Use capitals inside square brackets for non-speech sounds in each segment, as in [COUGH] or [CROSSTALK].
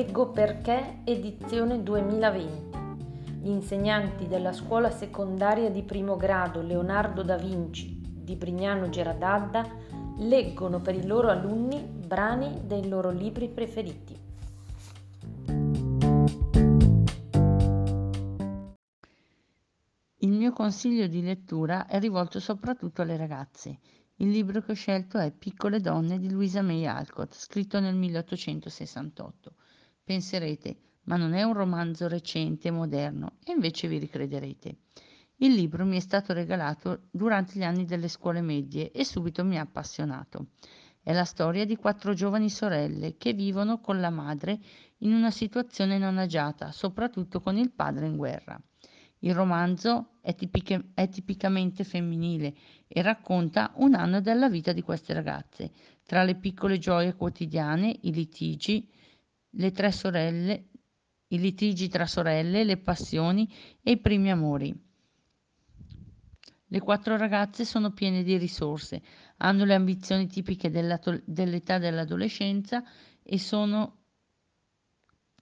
Leggo perché edizione 2020. Gli insegnanti della scuola secondaria di primo grado Leonardo da Vinci di Brignano Geradadda leggono per i loro alunni brani dei loro libri preferiti. Il mio consiglio di lettura è rivolto soprattutto alle ragazze. Il libro che ho scelto è Piccole donne di Louisa May Alcott, scritto nel 1868. Penserete, ma non è un romanzo recente e moderno, e invece vi ricrederete. Il libro mi è stato regalato durante gli anni delle scuole medie e subito mi ha appassionato. È la storia di quattro giovani sorelle che vivono con la madre in una situazione non agiata, soprattutto con il padre in guerra. Il romanzo è, tipiche, è, tipicamente femminile e racconta un anno della vita di queste ragazze, tra le piccole gioie quotidiane, i litigi, le tre sorelle, i litigi tra sorelle, le passioni e i primi amori. Le quattro ragazze sono piene di risorse, hanno le ambizioni tipiche dell'età dell'adolescenza e sono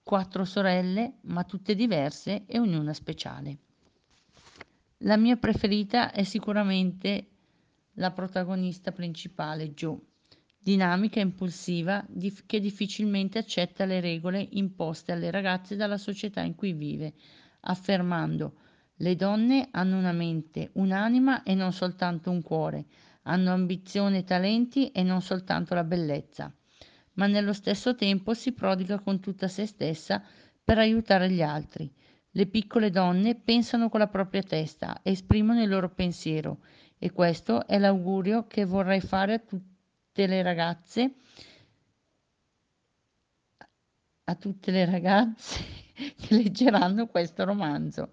quattro sorelle, ma tutte diverse e ognuna speciale. La mia preferita è sicuramente la protagonista principale, Jo, dinamica impulsiva dif- che difficilmente accetta le regole imposte alle ragazze dalla società in cui vive, affermando le donne hanno una mente, un'anima e non soltanto un cuore, hanno ambizione e talenti e non soltanto la bellezza, ma nello stesso tempo si prodiga con tutta se stessa per aiutare gli altri. Le piccole donne pensano con la propria testa, esprimono il loro pensiero e questo è l'augurio che vorrei fare a tutte le ragazze, a tutte le ragazze [LAUGHS] che leggeranno questo romanzo.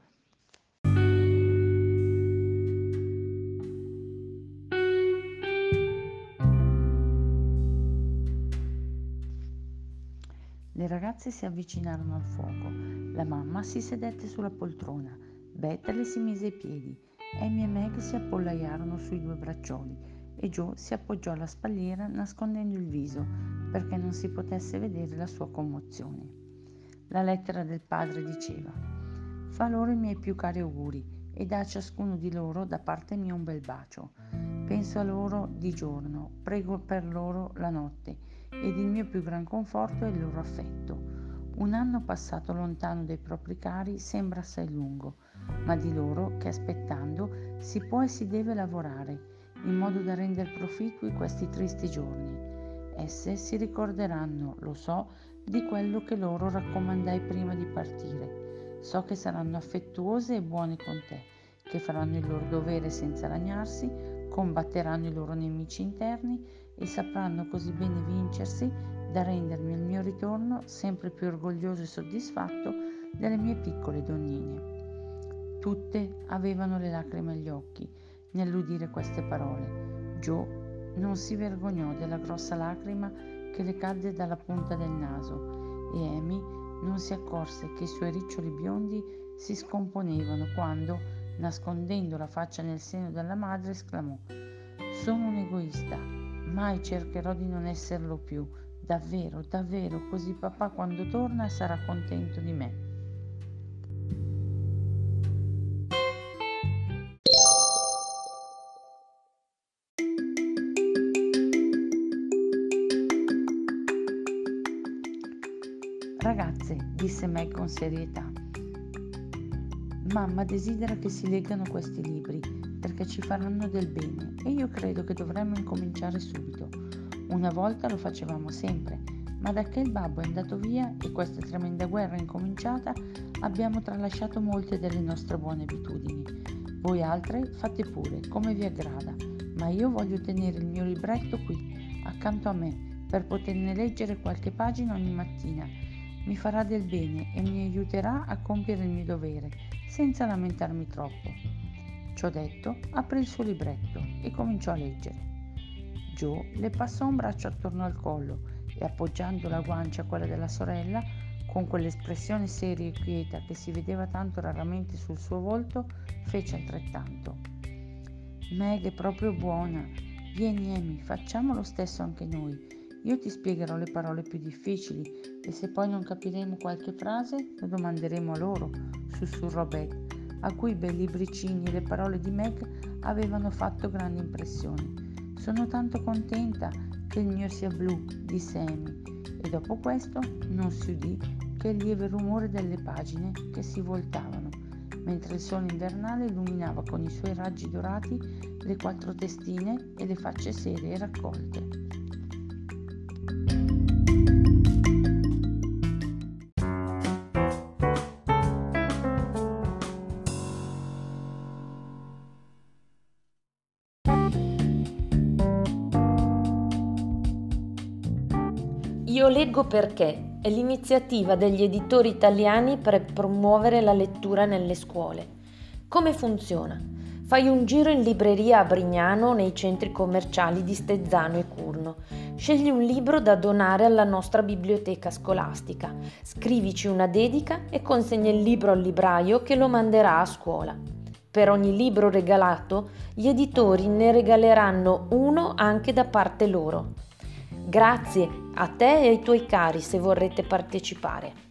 Le ragazze si avvicinarono al fuoco. La mamma si sedette sulla poltrona. Beth le si mise ai piedi. Amy e Meg si appollaiarono sui due braccioli e Joe si appoggiò alla spalliera nascondendo il viso perché non si potesse vedere la sua commozione. La lettera del padre diceva Fa loro i miei più cari auguri e dà a ciascuno di loro da parte mia un bel bacio. Penso a loro di giorno, prego per loro la notte ed il mio più gran conforto è il loro affetto. Un anno passato lontano dai propri cari sembra assai lungo, ma di loro che aspettando si può e si deve lavorare, in modo da rendere proficui questi tristi giorni. Esse si ricorderanno, lo so, di quello che loro raccomandai prima di partire. So che saranno affettuose e buone con te, che faranno il loro dovere senza lagnarsi, combatteranno i loro nemici interni e sapranno così bene vincersi da rendermi al mio ritorno sempre più orgoglioso e soddisfatto delle mie piccole donnine. Tutte avevano le lacrime agli occhi nell'udire queste parole. Joe non si vergognò della grossa lacrima che le cadde dalla punta del naso e Amy non si accorse che i suoi riccioli biondi si scomponevano quando, nascondendo la faccia nel seno della madre, esclamò Sono un egoista, mai cercherò di non esserlo più, davvero, davvero, così papà quando torna sarà contento di me. Ragazze, disse Meg con serietà, mamma desidera che si leggano questi libri perché ci faranno del bene e io credo che dovremmo incominciare subito. Una volta lo facevamo sempre, ma da che il babbo è andato via e questa tremenda guerra è incominciata, abbiamo tralasciato molte delle nostre buone abitudini. Voi altre fate pure, come vi aggrada, ma io voglio tenere il mio libretto qui, accanto a me, per poterne leggere qualche pagina ogni mattina. Mi farà del bene e mi aiuterà a compiere il mio dovere, senza lamentarmi troppo. Ciò detto, aprì il suo libretto e cominciò a leggere. Joe le passò un braccio attorno al collo e appoggiando la guancia a quella della sorella, con quell'espressione seria e quieta che si vedeva tanto raramente sul suo volto, fece altrettanto. Meg è proprio buona. Vieni Amy, facciamo lo stesso anche noi. Io ti spiegherò le parole più difficili, E se poi non capiremo qualche frase, lo domanderemo a loro, sussurrò Beth, a cui i bei libricini e le parole di Meg avevano fatto grande impressione. Sono tanto contenta che il mio sia blu, disse Amy, e dopo questo non si udì che il lieve rumore delle pagine che si voltavano, mentre il sole invernale illuminava con i suoi raggi dorati le quattro testine e le facce serie raccolte. Io leggo perché è l'iniziativa degli editori italiani per promuovere la lettura nelle scuole. Come funziona? Fai un giro in libreria a Brignano nei centri commerciali di Stezzano e Curno. Scegli un libro da donare alla nostra biblioteca scolastica. Scrivici una dedica e consegna il libro al libraio che lo manderà a scuola. Per ogni libro regalato, gli editori ne regaleranno uno anche da parte loro. Grazie a te e ai tuoi cari se vorrete partecipare.